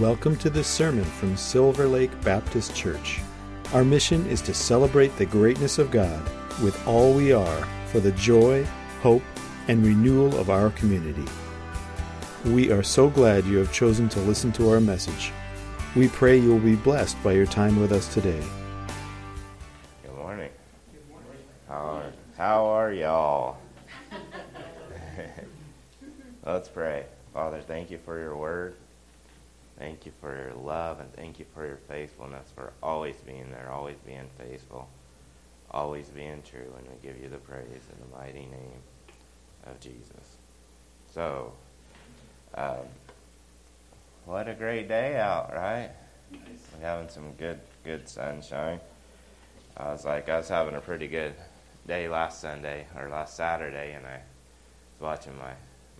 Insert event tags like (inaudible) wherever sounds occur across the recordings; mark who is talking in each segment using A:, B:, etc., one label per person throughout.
A: Welcome to this sermon from Silver Lake Baptist Church. Our mission is to celebrate the greatness of God with all we are for the joy, hope, and renewal of our community. We are so glad you have chosen to listen to our message. We pray you will be blessed by your time with us today.
B: Good morning. How are, how are y'all? (laughs) Let's pray. Father, thank you for your word. Thank you for your love and thank you for your faithfulness, for always being there, always being faithful, always being true. And we give you the praise in the mighty name of Jesus. So, um, what a great day out, right? We're having some good, good sunshine. I was like, I was having a pretty good day last Sunday or last Saturday, and I was watching my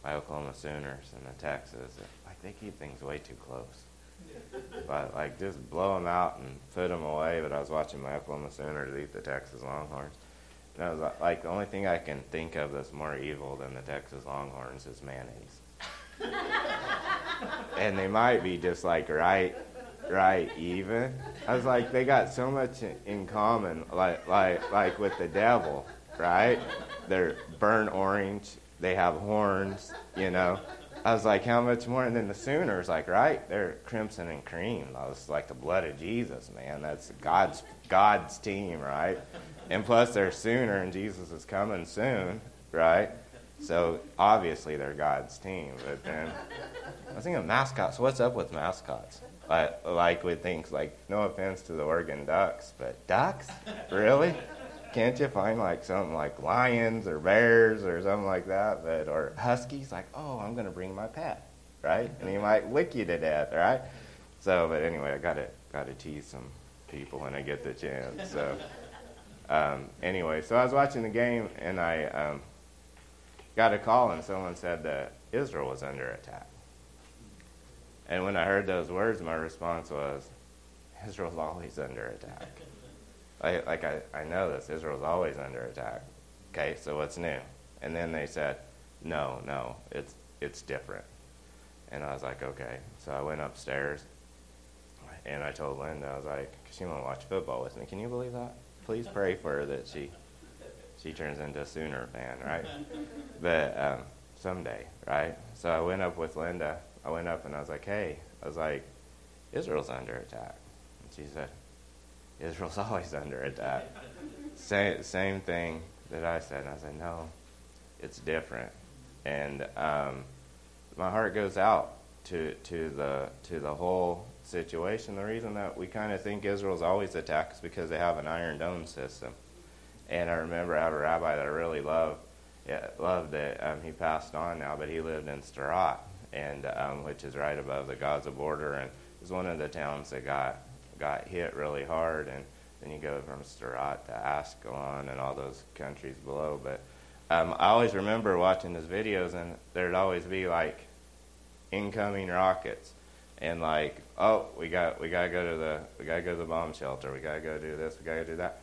B: my Oklahoma Sooners and the Texas they keep things way too close. but like just blow them out and put them away. But I was watching my Oklahoma Sooners eat the Texas Longhorns, and I was uh, like, the only thing I can think of that's more evil than the Texas Longhorns is mayonnaise. (laughs) and they might be just like right, right even. I was like, they got so much in common, like like like with the devil, right? They're burnt orange. They have horns, you know. I was like, how much more? And then the Sooners, like, right? They're crimson and cream. I was like the blood of Jesus, man. That's God's God's team, right? And plus, they're Sooner, and Jesus is coming soon, right? So obviously, they're God's team. But then I was thinking mascots. What's up with mascots? Like, like with things like, no offense to the Oregon Ducks, but ducks, really? Can't you find like something like lions or bears or something like that? But or huskies, like, oh, I'm gonna bring my pet, right? And he might lick you to death, right? So, but anyway, I gotta gotta tease some people when I get the chance. So, (laughs) um, anyway, so I was watching the game and I um, got a call and someone said that Israel was under attack. And when I heard those words, my response was, Israel's always under attack. (laughs) I, like I, I know this. Israel's always under attack. Okay, so what's new? And then they said, no, no, it's it's different. And I was like, okay. So I went upstairs, and I told Linda, I was like, she want to watch football with me. Can you believe that? Please pray for her that she she turns into a Sooner fan, right? (laughs) but um, someday, right? So I went up with Linda. I went up and I was like, hey, I was like, Israel's under attack. And she said, Israel's (laughs) always under attack. same, same thing that I said. And I said, no, it's different. And um, my heart goes out to, to, the, to the whole situation. The reason that we kind of think Israel's always attacked is because they have an Iron Dome system. And I remember I have a rabbi that I really loved. yeah, loved it. Um, he passed on now, but he lived in Sderot, and um, which is right above the Gaza border, and was one of the towns that got got hit really hard, and then you go from Sderot to Ashkelon and all those countries below. But um, I always remember watching his videos, and there'd always be like incoming rockets, and like, oh, we got we gotta go to the we gotta go to the bomb shelter, we gotta go do this, we gotta do that,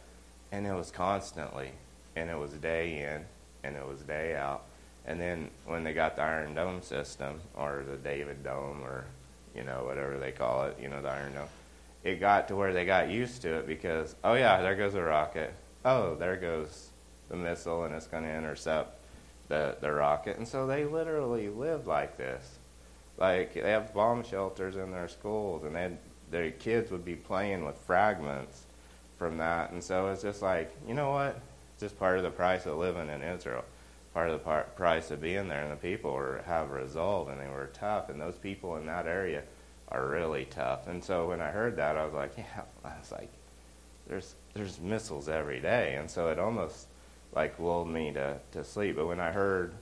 B: and it was constantly, and it was day in, and it was day out. And then when they got the Iron Dome system, or the David Dome, or you know whatever they call it, you know the Iron Dome, it got to where they got used to it because, oh yeah, there goes a rocket. Oh, there goes the missile, and it's going to intercept the, the rocket. And so they literally lived like this. Like, they have bomb shelters in their schools, and their kids would be playing with fragments from that. And so it's just like, you know what? It's just part of the price of living in Israel. Part of the part, price of being there, and the people were, have resolve, and they were tough. And those people in that area are really tough. And so when I heard that, I was like, yeah, I was like, there's there's missiles every day, and so it almost like lulled me to to sleep. But when I heard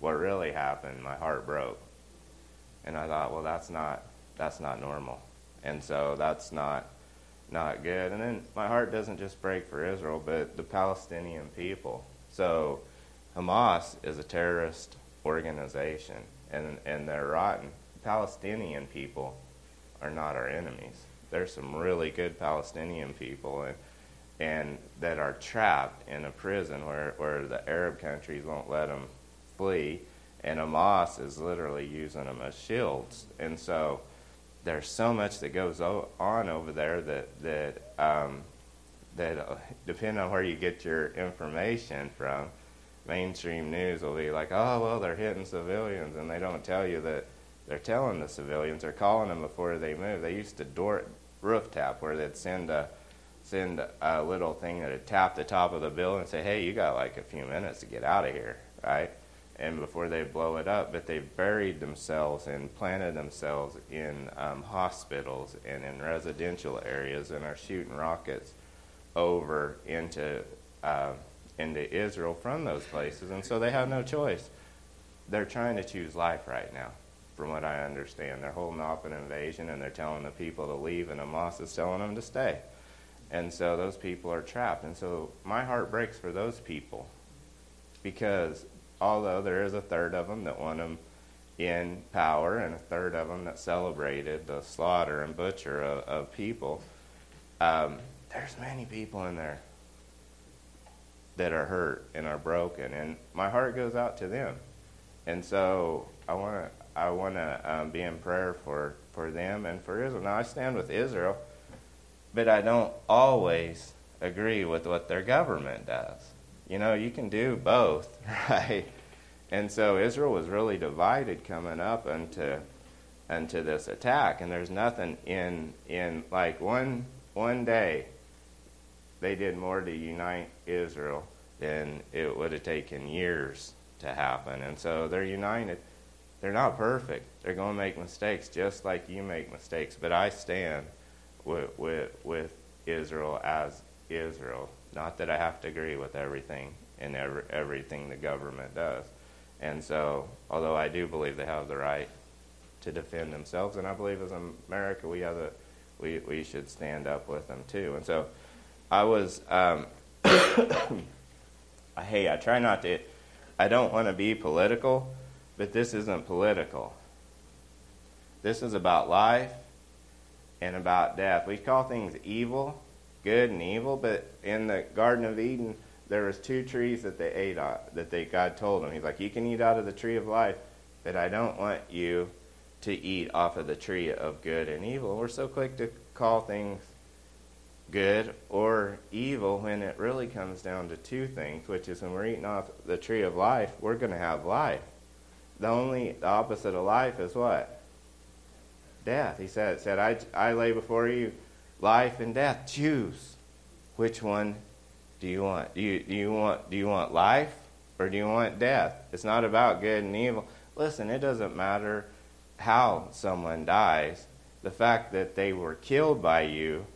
B: what really happened, my heart broke, and I thought, well, that's not that's not normal, and so that's not not good. And then my heart doesn't just break for Israel, but the Palestinian people. So Hamas is a terrorist organization, and and they're rotten. Palestinian people are not our enemies. There's some really good Palestinian people and and that are trapped in a prison where, where the Arab countries won't let them flee, and Hamas is literally using them as shields. And so there's so much that goes on over there that that um, that uh, depending on where you get your information from, mainstream news will be like, oh well, they're hitting civilians, and they don't tell you that they're telling the civilians, they're calling them before they move. They used to door roof tap where they'd send a send a little thing that'd tap the top of the building and say, hey, you got like a few minutes to get out of here, right? and before they blow it up, but they've buried themselves and planted themselves in um, hospitals and in residential areas and are shooting rockets over into uh, into Israel from those places, and so they have no choice. They're trying to choose life right now, from what I understand. They're holding off an invasion, and they're telling the people to leave, and Hamas is telling them to stay. And so those people are trapped. And so my heart breaks for those people because although there is a third of them that want them in power and a third of them that celebrated the slaughter and butcher of, of people, um, there's many people in there that are hurt and are broken, and my heart goes out to them. And so I want to I want to um, be in prayer for for them and for Israel. Now I stand with Israel, but I don't always agree with what their government does. You know, you can do both, (laughs) right? And so Israel was really divided coming up into into this attack. And there's nothing in in like one one day they did more to unite Israel than it would have taken years to happen. And so they're united. They're not perfect. They're going to make mistakes just like you make mistakes. But I stand with, with, with Israel as Israel. Not that I have to agree with everything and every, everything the government does. And so, although I do believe they have the right to defend themselves, and I believe as America we have a, we we should stand up with them too. And so, I was, um, (coughs) (coughs) hey, I try not to, I don't want to be political, but this isn't political. This is about life and about death. We call things evil, good and evil, but in the Garden of Eden there was two trees that they ate of, that they God told them. He's like, you can eat out of the tree of life, but I don't want you to eat off of the tree of good and evil. We're so quick to call things good or evil when it really comes down to two things, which is when we're eating off the tree of life, we're going to have life. The only the opposite of life is what? Death. He said, said I, I lay before you life and death. Choose which one do you want? Do you, do you want do you want life or do you want death? It's not about good and evil. Listen, it doesn't matter how someone dies. The fact that they were killed by you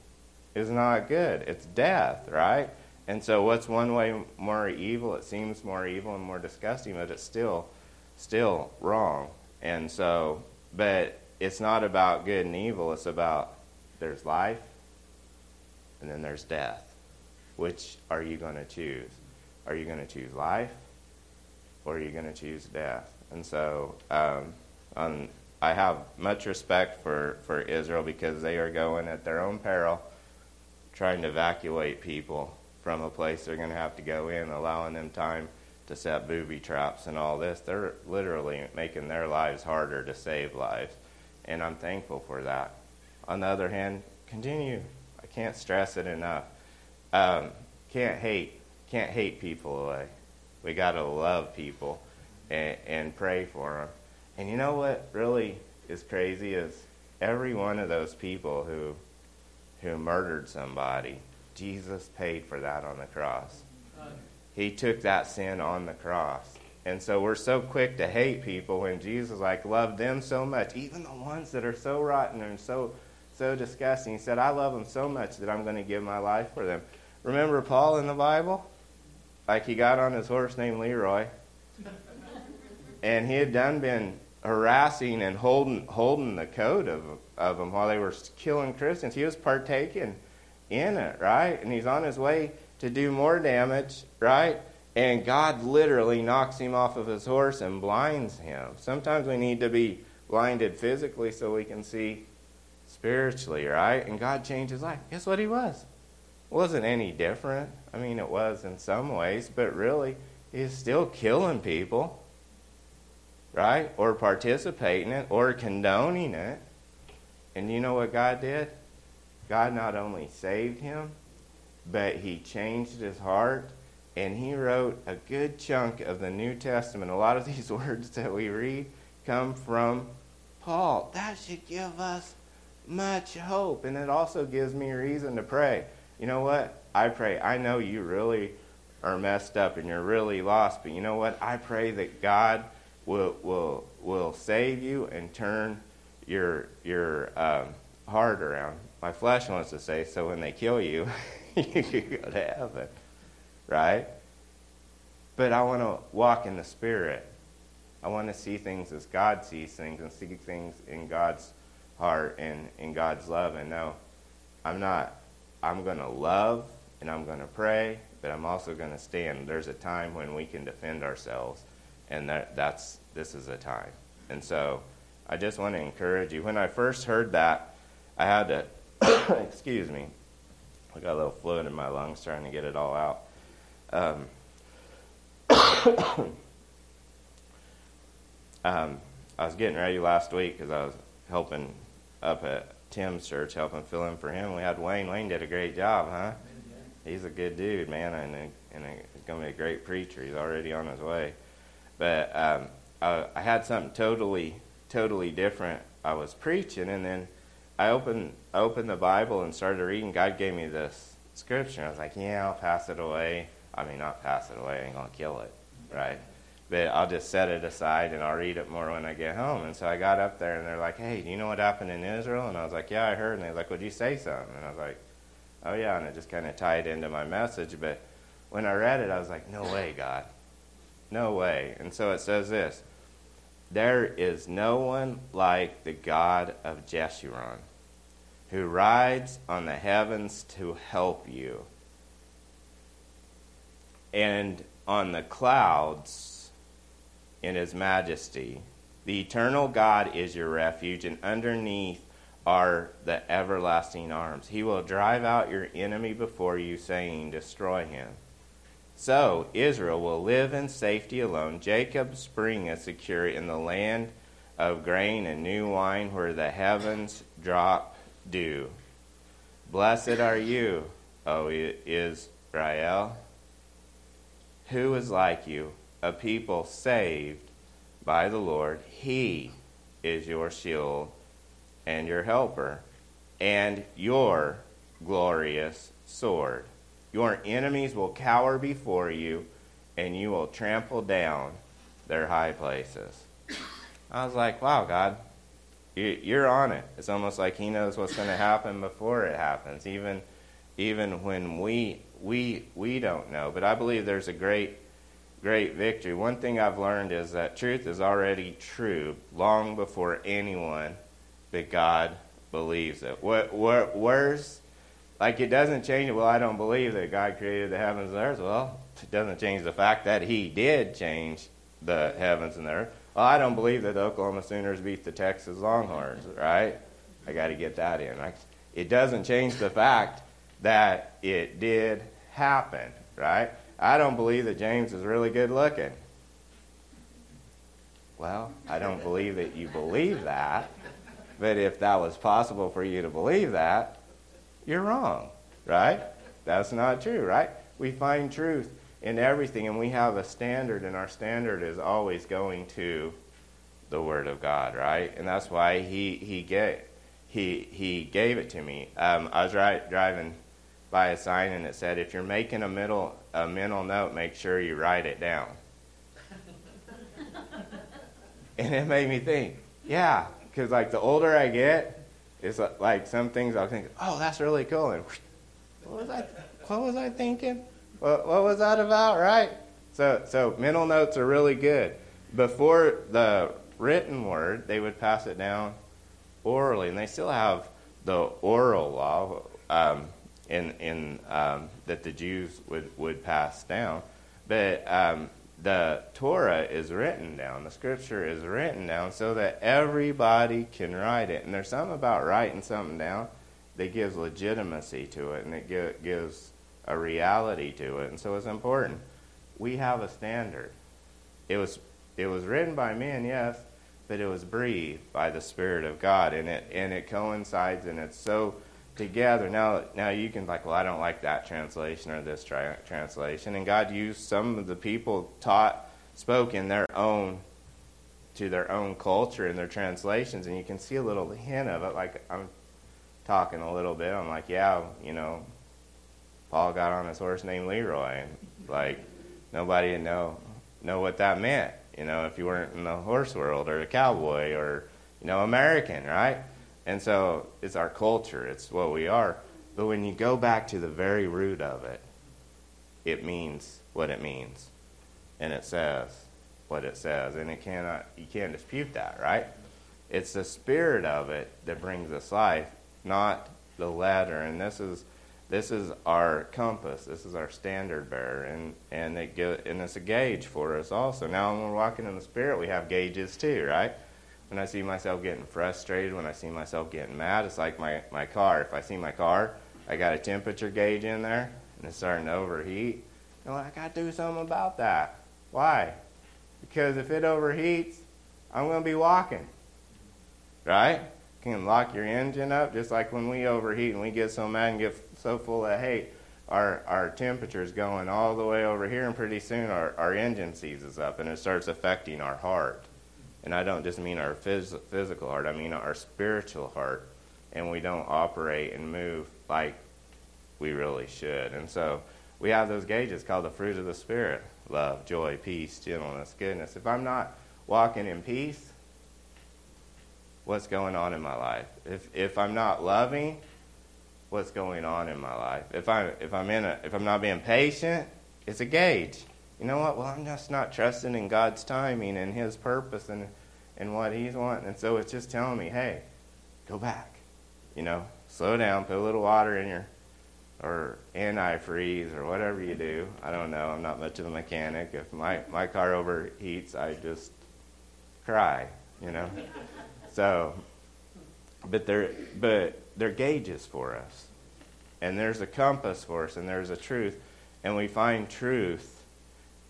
B: is not good. It's death, right? And so what's one way more evil? It seems more evil and more disgusting, but it's still still wrong. And so but it's not about good and evil, it's about there's life and then there's death. Which are you going to choose? Are you going to choose life or are you going to choose death? And so um, on, I have much respect for, for Israel because they are going at their own peril trying to evacuate people from a place they're going to have to go in, allowing them time to set booby traps and all this. They're literally making their lives harder to save lives. And I'm thankful for that. On the other hand, continue. I can't stress it enough. Um, can't hate, can't hate people away. We got to love people and, and pray for them. And you know what really is crazy is every one of those people who who murdered somebody, Jesus paid for that on the cross. He took that sin on the cross. And so we're so quick to hate people when Jesus like loved them so much, even the ones that are so rotten and so so disgusting. He said, "I love them so much that I'm going to give my life for them." Remember Paul in the Bible? Like he got on his horse named Leroy. (laughs) and he had done been harassing and holding holding the coat of of them while they were killing Christians. He was partaking in it, right? And he's on his way to do more damage, right? And God literally knocks him off of his horse and blinds him. Sometimes we need to be blinded physically so we can see spiritually, right? And God changed his life. Guess what he was? wasn't any different. I mean, it was in some ways, but really, he's still killing people, right? Or participating in it, or condoning it. And you know what God did? God not only saved him, but he changed his heart and he wrote a good chunk of the New Testament. A lot of (laughs) these words that we read come from Paul. That should give us much hope. And it also gives me reason to pray. You know what? I pray. I know you really are messed up and you're really lost, but you know what? I pray that God will will will save you and turn your your um, heart around. My flesh wants to say, so when they kill you, (laughs) you go to heaven, right? But I want to walk in the Spirit. I want to see things as God sees things and see things in God's heart and in God's love. And no, I'm not. I'm going to love and I'm going to pray, but I'm also going to stand. There's a time when we can defend ourselves, and that, that's this is a time. And so I just want to encourage you. When I first heard that, I had to, (coughs) excuse me, I got a little fluid in my lungs trying to get it all out. Um, (coughs) um, I was getting ready last week because I was helping up at Tim's church, helping fill in for him. We had Wayne. Wayne did a great job, huh? He's a good dude, man, and, a, and a, he's going to be a great preacher. He's already on his way. But um, I, I had something totally, totally different. I was preaching, and then I opened, I opened the Bible and started reading. God gave me this scripture. I was like, yeah, I'll pass it away. I mean, not pass it away. I ain't to kill it, right? But I'll just set it aside and I'll read it more when I get home. And so I got up there and they're like, hey, do you know what happened in Israel? And I was like, yeah, I heard. And they're like, would you say something? And I was like, oh, yeah. And it just kind of tied into my message. But when I read it, I was like, no way, God. No way. And so it says this There is no one like the God of Jeshurun who rides on the heavens to help you, and on the clouds in his majesty. The eternal God is your refuge, and underneath are the everlasting arms. He will drive out your enemy before you, saying, Destroy him. So Israel will live in safety alone. Jacob's spring is secure in the land of grain and new wine where the heavens drop dew. Blessed are you, O Israel. Who is like you, a people saved by the Lord? He is your shield and your helper and your glorious sword. Your enemies will cower before you, and you will trample down their high places. I was like, wow, God, you're on it. It's almost like He knows what's going to happen before it happens, even, even when we, we, we don't know. But I believe there's a great, great victory. One thing I've learned is that truth is already true long before anyone but God believes it. What, what, where's like it doesn't change. It. Well, I don't believe that God created the heavens and the earth. Well, it doesn't change the fact that He did change the heavens and the earth. Well, I don't believe that the Oklahoma Sooners beat the Texas Longhorns, right? I got to get that in. It doesn't change the fact that it did happen, right? I don't believe that James is really good looking. Well, I don't believe that you believe that. But if that was possible for you to believe that, you're wrong, right? That's not true, right? We find truth in everything, and we have a standard, and our standard is always going to the Word of God, right? And that's why He He gave He He gave it to me. Um, I was right, driving by a sign, and it said, "If you're making a middle a mental note, make sure you write it down." (laughs) and it made me think, yeah, because like the older I get, it's like some things I'll think, oh, that's really cool. And what was I, what was I thinking? What, what was that about, right? So, so mental notes are really good. Before the written word, they would pass it down orally, and they still have the oral law um, in, in um, that the Jews would, would pass down. But um, the Torah is written down, the scripture is written down so that everybody can write it. And there's something about writing something down that gives legitimacy to it and it gives a reality to it. And so it's important. We have a standard. It was it was written by men, yes, but it was breathed by the Spirit of God, and it and it coincides, and it's so together. Now, now you can like, well, I don't like that translation or this tra- translation, and God used some of the people taught, spoke in their own, to their own culture in their translations, and you can see a little hint of it. Like I'm talking a little bit, I'm like, yeah, you know, Paul got on his horse named Leroy, and like nobody would know know what that meant, you know, if you weren't in the horse world or a cowboy or you know American, right? And so it's our culture, it's what we are. But when you go back to the very root of it, it means what it means. And it says what it says. And it cannot you can't dispute that, right? It's the spirit of it that brings us life, not the letter. And this is this is our compass. This is our standard bearer, and and it and it's a gauge for us also. Now, when we're walking in the Spirit, we have gauges too, right? When I see myself getting frustrated, when I see myself getting mad, it's like my, my car. If I see my car, I got a temperature gauge in there and it's starting to overheat. You know, I got to do something about that. Why? Because if it overheats, I'm going to be walking. Right? You can lock your engine up just like when we overheat and we get so mad and get so full of hate. Our, our temperature is going all the way over here, and pretty soon our, our engine seizes up and it starts affecting our heart. And I don't just mean our phys- physical heart, I mean our spiritual heart. And we don't operate and move like we really should. And so we have those gauges called the fruit of the Spirit love, joy, peace, gentleness, goodness. If I'm not walking in peace, what's going on in my life? If, if I'm not loving, what's going on in my life? If, I, if, I'm in a, if I'm not being patient, it's a gauge you know what? Well, I'm just not trusting in God's timing and His purpose and, and what He's wanting. And so it's just telling me, hey, go back. You know, slow down, put a little water in your, or antifreeze or whatever you do. I don't know. I'm not much of a mechanic. If my, my car overheats, I just cry, you know. (laughs) so, but they're, but they're gauges for us. And there's a compass for us, and there's a truth. And we find truth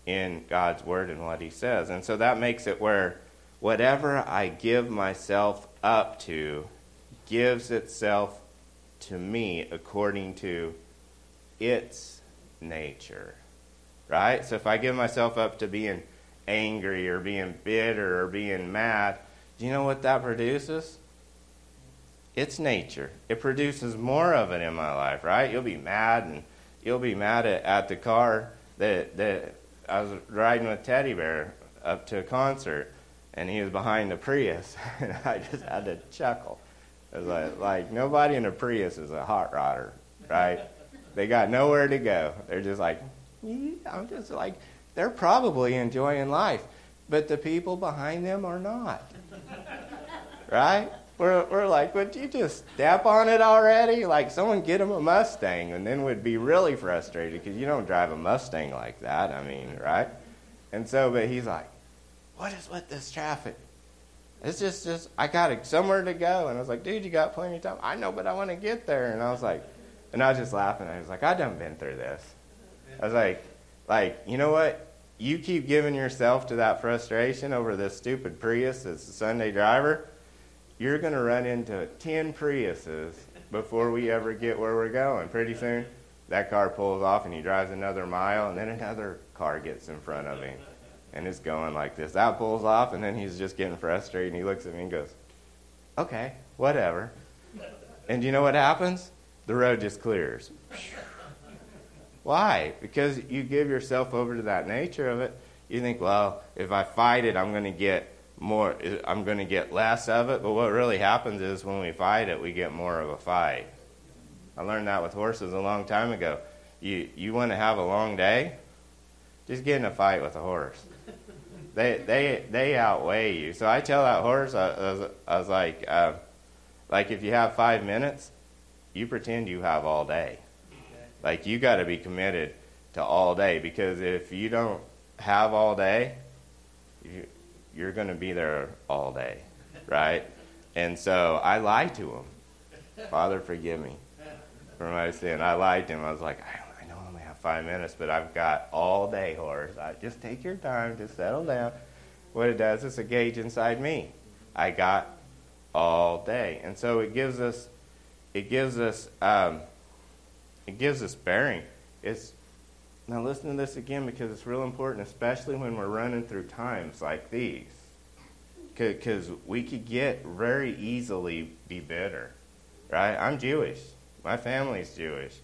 B: in God's word and what he says. And so that makes it where whatever I give myself up to gives itself to me according to its nature. Right? So if I give myself up to being angry or being bitter or being mad, do you know what that produces? It's nature. It produces more of it in my life, right? You'll be mad and you'll be mad at, at the car that, that I was riding with Teddy Bear up to a concert, and he was behind the Prius, (laughs) and I just had to chuckle. It was like, like nobody in a Prius is a hot rodder, right? they got nowhere to go. They're just like, I'm just like, they're probably enjoying life, but the people behind them are not, (laughs) right? We're, we're like, would you just step on it already? Like, someone get him a Mustang, and then we'd be really frustrated because you don't drive a Mustang like that. I mean, right? And so, but he's like, what is with this traffic? It's just, just I got somewhere to go. And I was like, dude, you got plenty of time. I know, but I want to get there. And I was like, and I was just laughing. I was like, I done been through this. I was like, like, you know what? You keep giving yourself to that frustration over this stupid Prius that's a Sunday driver you're going to run into 10 Priuses before we ever get where we're going. Pretty soon, that car pulls off and he drives another mile, and then another car gets in front of him. And it's going like this. That pulls off, and then he's just getting frustrated, and he looks at me and goes, Okay, whatever. And you know what happens? The road just clears. Why? Because you give yourself over to that nature of it. You think, well, if I fight it, I'm going to get more I'm going to get less of it, but what really happens is when we fight it, we get more of a fight. I learned that with horses a long time ago. You you want to have a long day? Just get in a fight with a horse. They they they outweigh you. So I tell that horse, I, I, was, I was, like, uh, like if you have five minutes, you pretend you have all day. Like you got to be committed to all day because if you don't have all day, you, you're going to be there all day, right? And so I lied to him. Father, forgive me for my sin. I lied to him. I was like, I, I know I only have five minutes, but I've got all day, horse. I, just take your time, just settle down. What it does is a gauge inside me. I got all day. And so it gives us, it gives us, um, it gives us bearing. It's now listen to this again because it's real important, especially when we're running through times like these. Because we could get very easily be bitter, right? I'm Jewish. My family's Jewish.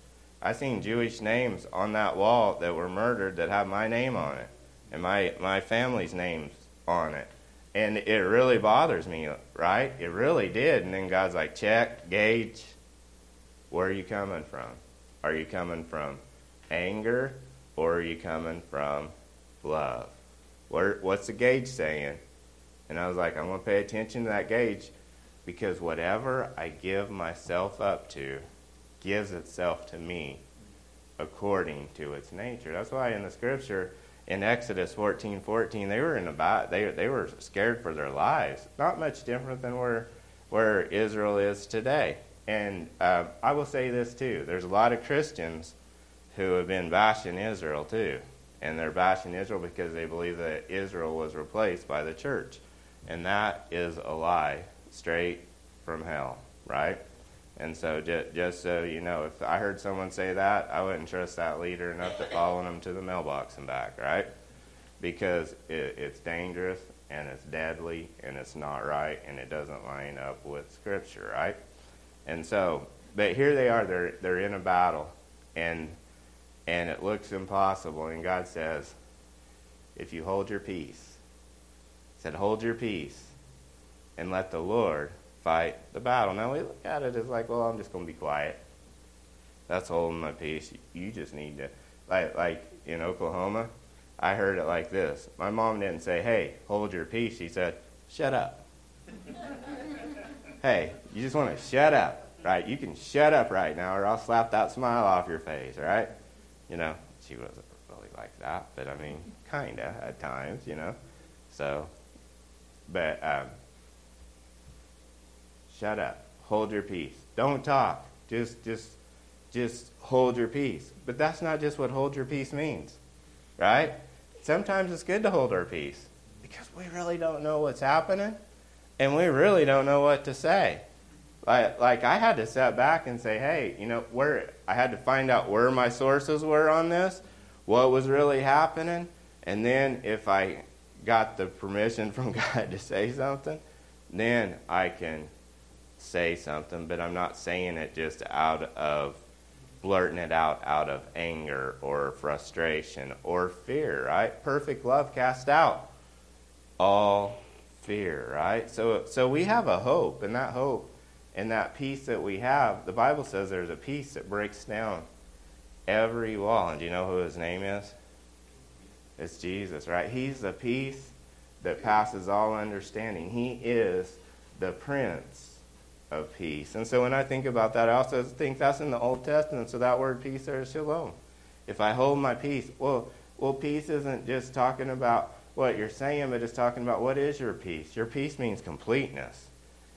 B: I seen Jewish names on that wall that were murdered that have my name on it and my, my family's names on it. And it really bothers me, right? It really did. And then God's like, check, gauge, where are you coming from? Are you coming from anger or are you coming from love? Where, what's the gauge saying? And I was like, I'm going to pay attention to that gauge because whatever I give myself up to gives itself to me according to its nature. That's why in the scripture, in Exodus 14, 14, they were in a they they were scared for their lives. Not much different than where where Israel is today. And uh, I will say this too: there's a lot of Christians who have been bashing Israel too, and they're bashing Israel because they believe that Israel was replaced by the church, and that is a lie straight from hell, right? And so, just, just so you know, if I heard someone say that, I wouldn't trust that leader enough to follow them to the mailbox and back, right? Because it, it's dangerous and it's deadly and it's not right and it doesn't line up with Scripture, right? And so, but here they are, they're, they're in a battle and, and it looks impossible. And God says, if you hold your peace, said, hold your peace and let the Lord fight the battle. Now we look at it as like, well, I'm just going to be quiet. That's holding my peace. You just need to, like, like in Oklahoma, I heard it like this. My mom didn't say, "Hey, hold your peace." She said, "Shut up." (laughs) hey, you just want to shut up, right? You can shut up right now, or I'll slap that smile off your face, right? You know, she wasn't really like that, but I mean, (laughs) kinda at times, you know. So, but um, shut up. Hold your peace. Don't talk. Just just just hold your peace. But that's not just what hold your peace means. Right? Sometimes it's good to hold our peace because we really don't know what's happening and we really don't know what to say. Like, like I had to step back and say, hey, you know, where I had to find out where my sources were on this, what was really happening, and then if I got the permission from (laughs) God to say something, then I can say something, but I'm not saying it just out of blurting it out out of anger or frustration or fear, right? Perfect love cast out all fear, right? So so we have a hope, and that hope and that peace that we have, the Bible says there's a peace that breaks down every wall. And do you know who his name is? It's Jesus, right? He's the peace that passes all understanding. He is the Prince of peace. And so when I think about that, I also think that's in the Old Testament. So that word peace there is shalom. If I hold my peace, well, well, peace isn't just talking about what you're saying, but it's talking about what is your peace. Your peace means completeness.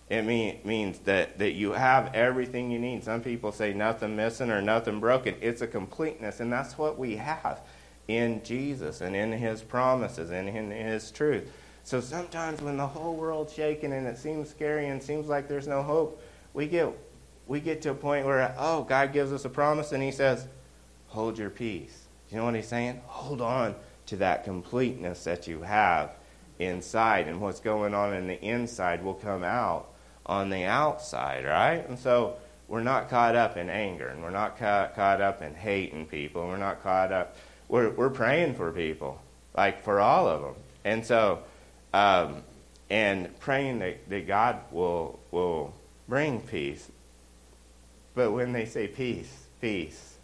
B: It mean, means that, that you have everything you need. Some people say nothing missing or nothing broken. It's a completeness, and that's what we have in Jesus and in His promises and in His truth. So sometimes when the whole world's shaking and it seems scary and seems like there's no hope, we get we get to a point where oh, God gives us a promise and he says, "Hold your peace." You know what he's saying? Hold on to that completeness that you have inside and what's going on in the inside will come out on the outside, right? And so we're not caught up in anger and we're not caught, caught up in hating people. We're not caught up we're we're praying for people, like for all of them. And so um, and praying that, that God will, will bring peace. But when they say peace, peace,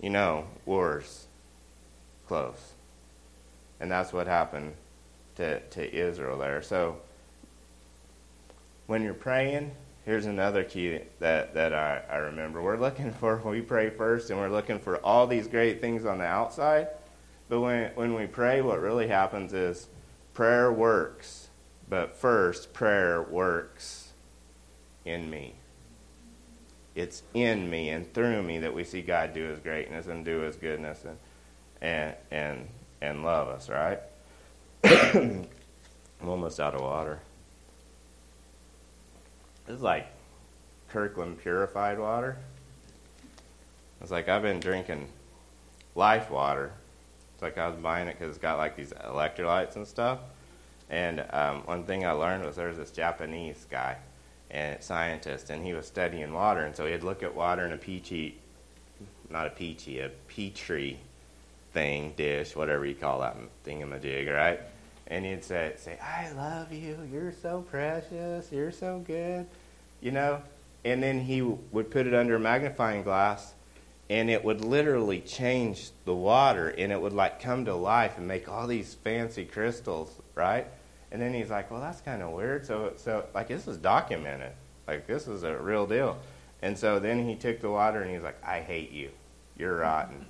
B: you know, wars close. And that's what happened to, to Israel there. So when you're praying, here's another key that, that I, I remember. We're looking (laughs) for, we pray first, and we're looking for all these great things on the outside. But when, when we pray, what really happens is Prayer works, but first, prayer works in me. It's in me and through me that we see God do His greatness and do His goodness and and and, and love us. Right? (coughs) I'm almost out of water. This is like Kirkland purified water. It's like I've been drinking life water. It's like I was buying it because it's got like these electrolytes and stuff. And um, one thing I learned was there was this Japanese guy and scientist, and he was studying water, and so he'd look at water in a peachy, not a peachy, a petri thing, dish, whatever you call that thingamajig, right? And he'd say, say, I love you, you're so precious, you're so good, you know? And then he would put it under a magnifying glass, and it would literally change the water, and it would like come to life and make all these fancy crystals, right? And then he's like, well, that's kind of weird. So, so like, this is documented. Like, this is a real deal. And so then he took the water and he's like, I hate you. You're rotten.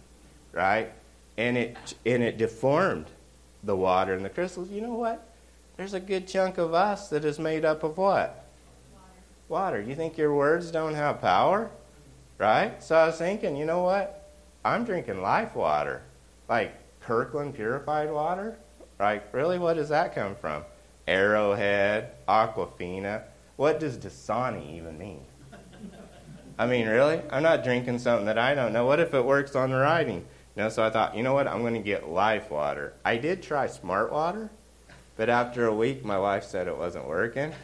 B: Right? And it, and it deformed the water and the crystals. You know what? There's a good chunk of us that is made up of what? Water. water. You think your words don't have power? Right? So I was thinking, you know what? I'm drinking life water. Like Kirkland purified water. Like, really, what does that come from? Arrowhead, Aquafina. What does Dasani even mean? I mean, really? I'm not drinking something that I don't know. What if it works on the writing? Know, so I thought, you know what? I'm going to get life water. I did try smart water, but after a week, my wife said it wasn't working. (laughs)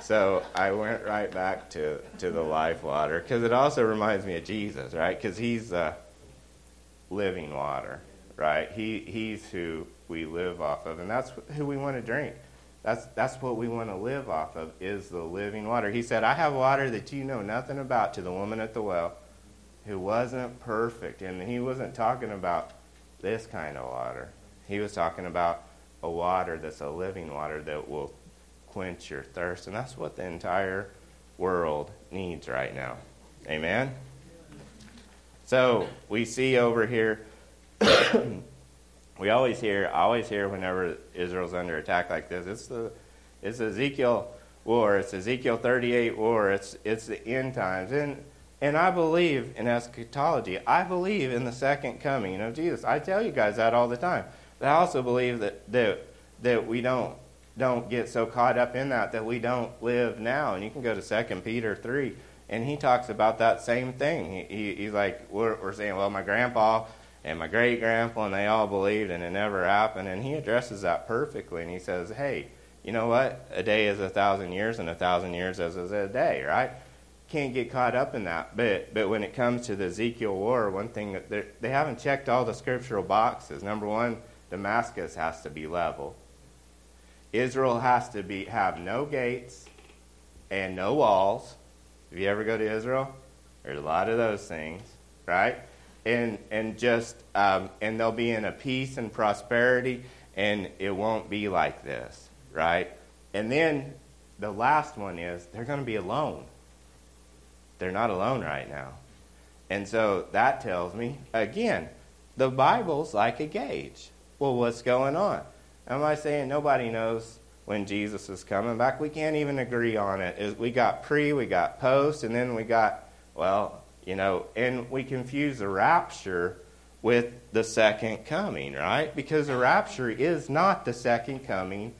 B: So I went right back to, to the life water because it also reminds me of Jesus, right? Because he's uh, living water, right? He, he's who we live off of, and that's who we want to drink. That's, that's what we want to live off of is the living water. He said, I have water that you know nothing about to the woman at the well who wasn't perfect. And he wasn't talking about this kind of water. He was talking about a water that's a living water that will quench your thirst. And that's what the entire world needs right now. Amen? So we see over here (coughs) we always hear, always hear whenever Israel's under attack like this, it's the, it's Ezekiel war, it's Ezekiel 38 war, it's, it's the end times. And, and I believe in eschatology. I believe in the second coming of Jesus. I tell you guys that all the time. But I also believe that, that, that we don't, don't get so caught up in that that we don't live now. And you can go to 2 Peter 3, and he talks about that same thing. He, he, he's like, we're, we're saying, well, my grandpa and my great grandpa, and they all believed, and it never happened. And he addresses that perfectly, and he says, "Hey, you know what? A day is a thousand years, and a thousand years is a day, right?" Can't get caught up in that. But but when it comes to the Ezekiel war, one thing that they haven't checked all the scriptural boxes. Number one, Damascus has to be level. Israel has to be have no gates and no walls. If you ever go to Israel, there's a lot of those things, right? and and just um, and they'll be in a peace and prosperity, and it won't be like this, right? And then the last one is they're going to be alone. They're not alone right now, and so that tells me again, the Bible's like a gauge. Well, what's going on? Am I saying nobody knows when Jesus is coming back? We can't even agree on it. We got pre, we got post, and then we got well you know, and we confuse the rapture with the second coming, right? Because the rapture is not the second coming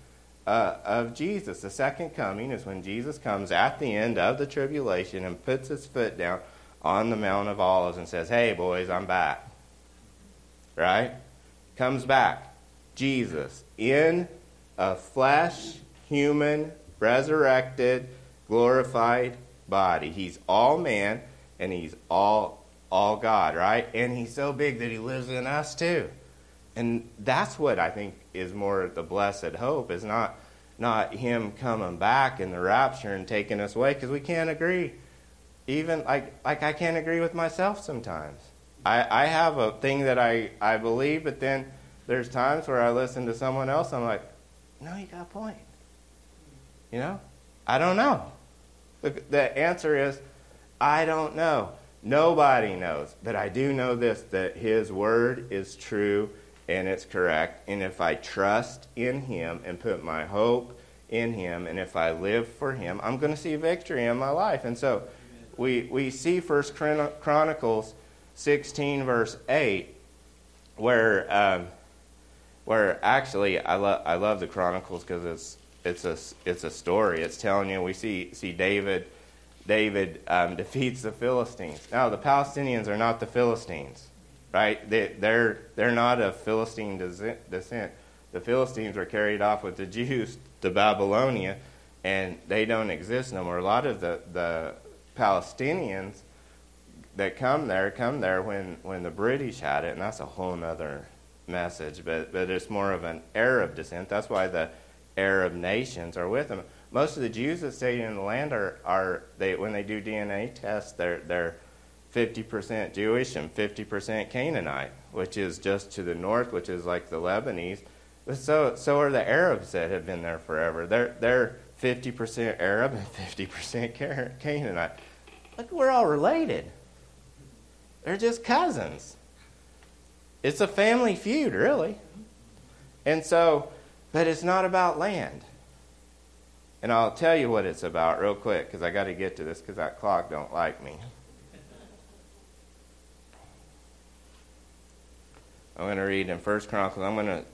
B: uh, of Jesus. The second coming is when Jesus comes at the end of the tribulation and puts his foot down on the Mount of Olives and says, Hey, boys, I'm back. Right? Comes back. Jesus in a flesh, human, resurrected, glorified body. He's all man and he's all all God, right? And he's so big that he lives in us too. And that's what I think is more the blessed hope is not not him coming back in the rapture and taking us away because we can't agree. Even like like I can't agree with myself sometimes. I, I have a thing that I, I believe, but then there's times where I listen to someone else, I'm like, no, you got a point. You know? I don't know. The, the answer is I don't know. Nobody knows. But I do know this that His Word is true and it's correct. And if I trust in Him and put my hope in Him, and if I live for Him, I'm going to see victory in my life. And so we, we see First Chronicles 16, verse 8, where, um, where actually I, lo- I love the Chronicles because it's it's a it's a story. It's telling you we see see David David um, (laughs) defeats the Philistines. Now the Palestinians are not the Philistines, right? They, they're they're not of Philistine descent. The Philistines were carried off with the Jews to Babylonia, and they don't exist no more. A lot of the the Palestinians that come there come there when, when the British had it, and that's a whole other message. But but it's more of an Arab descent. That's why the Arab nations are with them. Most of the Jews that stay in the land are, are they when they do DNA tests, they're they're 50% Jewish and 50% Canaanite, which is just to the north, which is like the Lebanese. But so so are the Arabs that have been there forever. They're they're 50% Arab and 50% Canaanite. Look, we're all related. They're just cousins. It's a family feud, really. And so, but it's not about land. And I'll tell you what it's about real quick because I got to get to this because that clock don't like me. I'm going to read in First Chronicles. I'm going to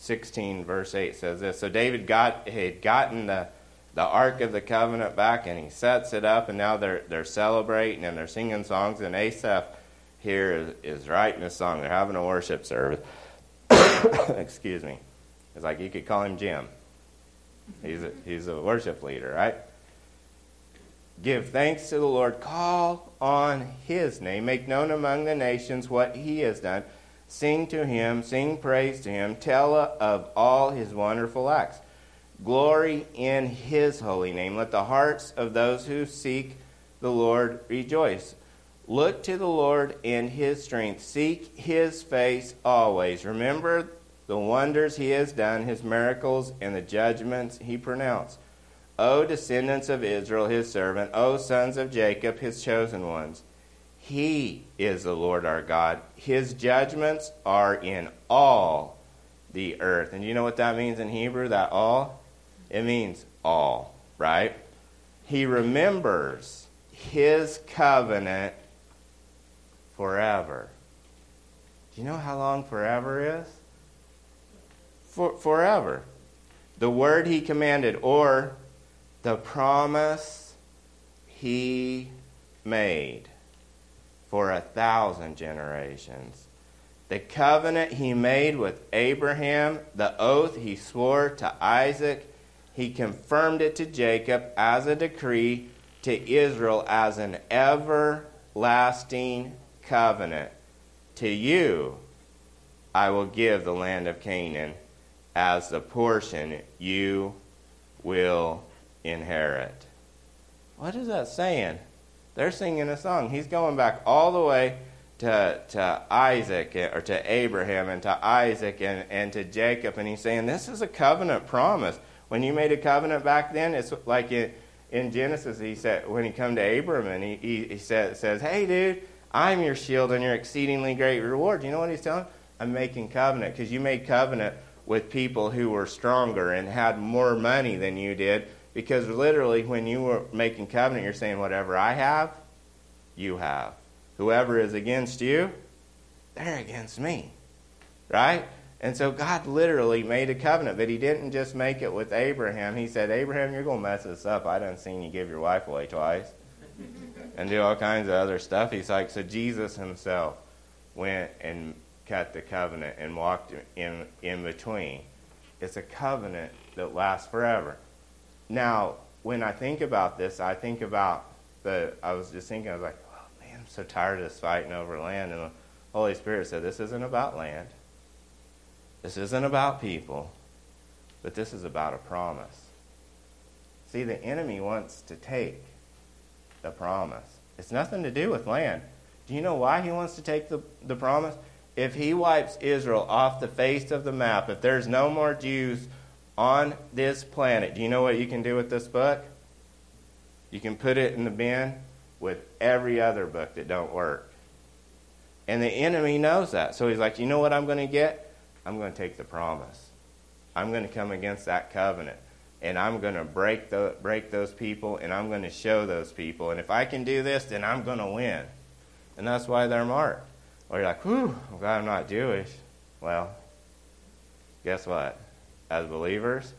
B: 16 verse 8 says this. So David got had gotten the the Ark of the Covenant back and he sets it up and now they're they're celebrating and they're singing songs and Asaph here is, is writing a song. They're having a worship service. (coughs) Excuse me. It's like you could call him Jim. He's a, he's a worship leader, right? Give thanks to the Lord. Call on his name. Make known among the nations what he has done. Sing to him. Sing praise to him. Tell of all his wonderful acts. Glory in his holy name. Let the hearts of those who seek the Lord rejoice. Look to the Lord in his strength. Seek his face always. Remember the wonders he has done, his miracles, and the judgments he pronounced. O descendants of Israel, his servant, O sons of Jacob, his chosen ones. He is the Lord our God. His judgments are in all the earth. And you know what that means in Hebrew, that all? It means all, right? He remembers his covenant forever. Do you know how long forever is? For, forever. The word he commanded, or the promise he made for a thousand generations. The covenant he made with Abraham, the oath he swore to Isaac, he confirmed it to Jacob as a decree, to Israel as an everlasting covenant. To you I will give the land of Canaan as the portion you will inherit. What is that saying? They're singing a song. He's going back all the way to, to Isaac eh, or to Abraham and to Isaac and, and to Jacob. And he's saying, This is a covenant promise. When you made a covenant back then, it's like in, in Genesis, he said, when he come to Abram and he, he, he said, says, Hey, dude, I'm your shield and your exceedingly great reward. You know what he's telling? I'm making covenant because you made covenant with people who were stronger and had more money than you did. Because literally, when you were making covenant, you're saying, whatever I have, you have. Whoever is against you, they're against me. Right? And so God literally made a covenant, but He didn't just make it with Abraham. He said, Abraham, you're going to mess this up. I done seen you give your wife away twice (laughs) and do all kinds of other stuff. He's like, so Jesus himself went and cut the covenant and walked in, in between. It's a covenant that lasts forever. Now, when I think about this, I think about the, I was just thinking, I was like, oh man, I'm so tired of this fighting over land. And the Holy Spirit said, this isn't about land. This isn't about people, but this is about a promise. See, the enemy wants to take the promise. It's nothing to do with land. Do you know why he wants to take the, the promise? If he wipes Israel off the face of the map, if there's no more Jews on this planet, do you know what you can do with this book? You can put it in the bin with every other book that don't work. And the enemy knows that. So he's like, you know what I'm going to get? I'm going to take the promise. I'm going to come against that covenant and I'm going to break the break those people and I'm going to show those people. And if I can do this, then I'm going to win. And that's why they're marked. Or you're like, whew, I'm glad I'm not Jewish. Well, guess what? As believers,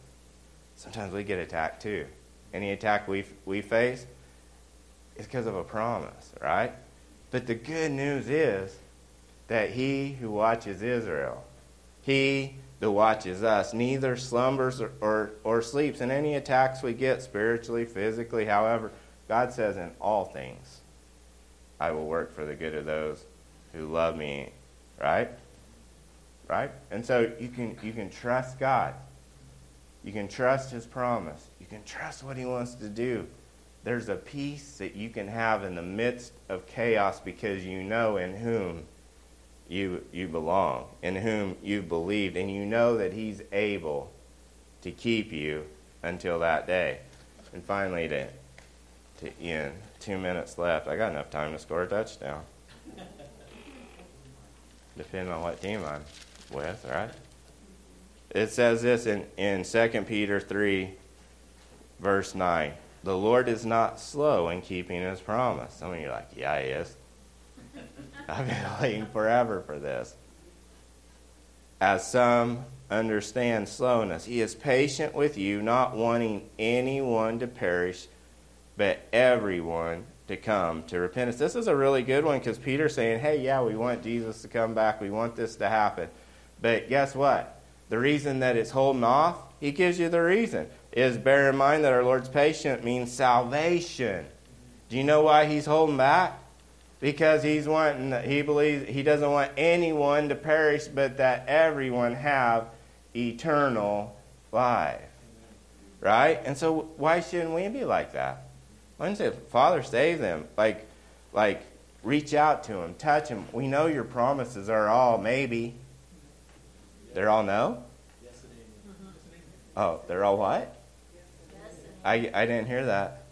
B: sometimes we get attacked too. Any attack we, we face is because of a promise, right? But the good news is that he who watches Israel, he that watches us, neither slumbers or, or, or sleeps. And any attacks we get spiritually, physically, however, God says in all things, I will work for the good of those who love me, right? Right? And so you can you can trust God. You can trust his promise. You can trust what he wants to do. There's a peace that you can have in the midst of chaos because you know in whom you you belong, in whom you believed, and you know that he's able to keep you until that day. And finally to to end, two minutes left. I got enough time to score a touchdown. (laughs) Depending on what team I'm with, right? It says this in, in 2 Peter 3, verse 9. The Lord is not slow in keeping his promise. Some of you are like, yeah, he is. (laughs) I've been waiting forever for this. As some understand slowness, he is patient with you, not wanting anyone to perish, but everyone to come to repentance. This is a really good one because Peter's saying, hey, yeah, we want Jesus to come back. We want this to happen. But guess what? The reason that it's holding off, he gives you the reason, is bear in mind that our Lord's patient means salvation. Do you know why he's holding back? Because he's wanting, he believes, he doesn't want anyone to perish, but that everyone have eternal life. Right? And so why shouldn't we be like that? Why say, Father, save them. Like, like, reach out to them, touch them. We know your promises are all maybe. They're all no? Oh, they're all what? I, I didn't hear that.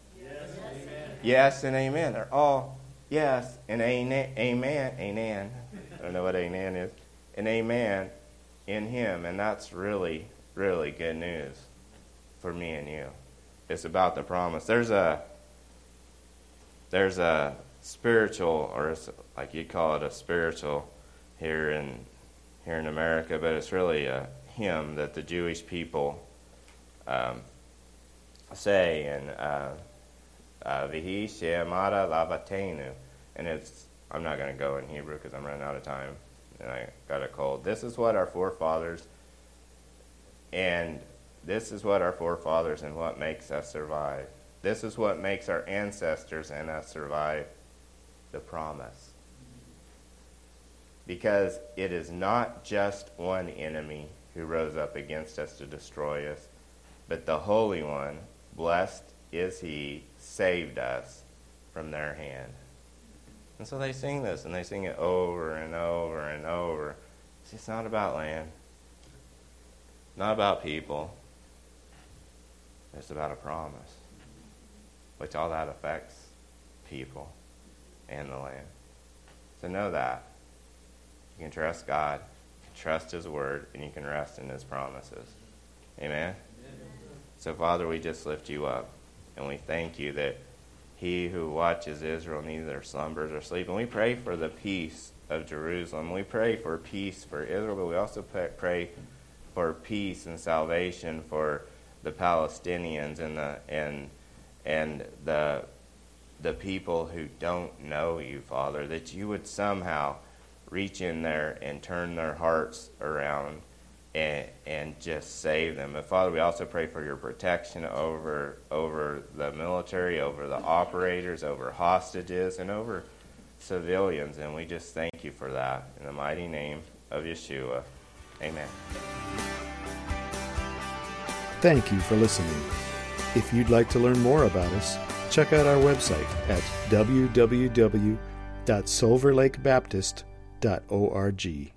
B: Yes and amen. They're all yes and amen. Amen. Amen. I don't know what amen is. And amen in Him. And that's really, really good news for me and you. It's about the promise. There's a there's a spiritual, or like you call it a spiritual here in here in America, but it's really a hymn that the Jewish people um, say, and uh, uh, Vihi She'amada Lavatenu, and it's I'm not going to go in Hebrew because I'm running out of time, and I got a cold. This is what our forefathers, and this is what our forefathers and what makes us survive. This is what makes our ancestors and us survive the promise. Because it is not just one enemy who rose up against us to destroy us, but the Holy One, blessed is He, saved us from their hand. And so they sing this, and they sing it over and over and over. See, it's not about land, not about people, it's about a promise which all that affects people and the land. So know that. You can trust God, you can trust His Word, and you can rest in His promises. Amen? Amen? So, Father, we just lift you up, and we thank you that He who watches Israel neither slumbers or sleeps. And we pray for the peace of Jerusalem. We pray for peace for Israel, but we also pray for peace and salvation for the Palestinians and the and and the the people who don't know you, Father, that you would somehow reach in there and turn their hearts around and and just save them. But Father, we also pray for your protection over over the military, over the operators, over hostages, and over civilians. And we just thank you for that. In the mighty name of Yeshua. Amen.
A: Thank you for listening. If you'd like to learn more about us, check out our website at www.silverlakebaptist.org.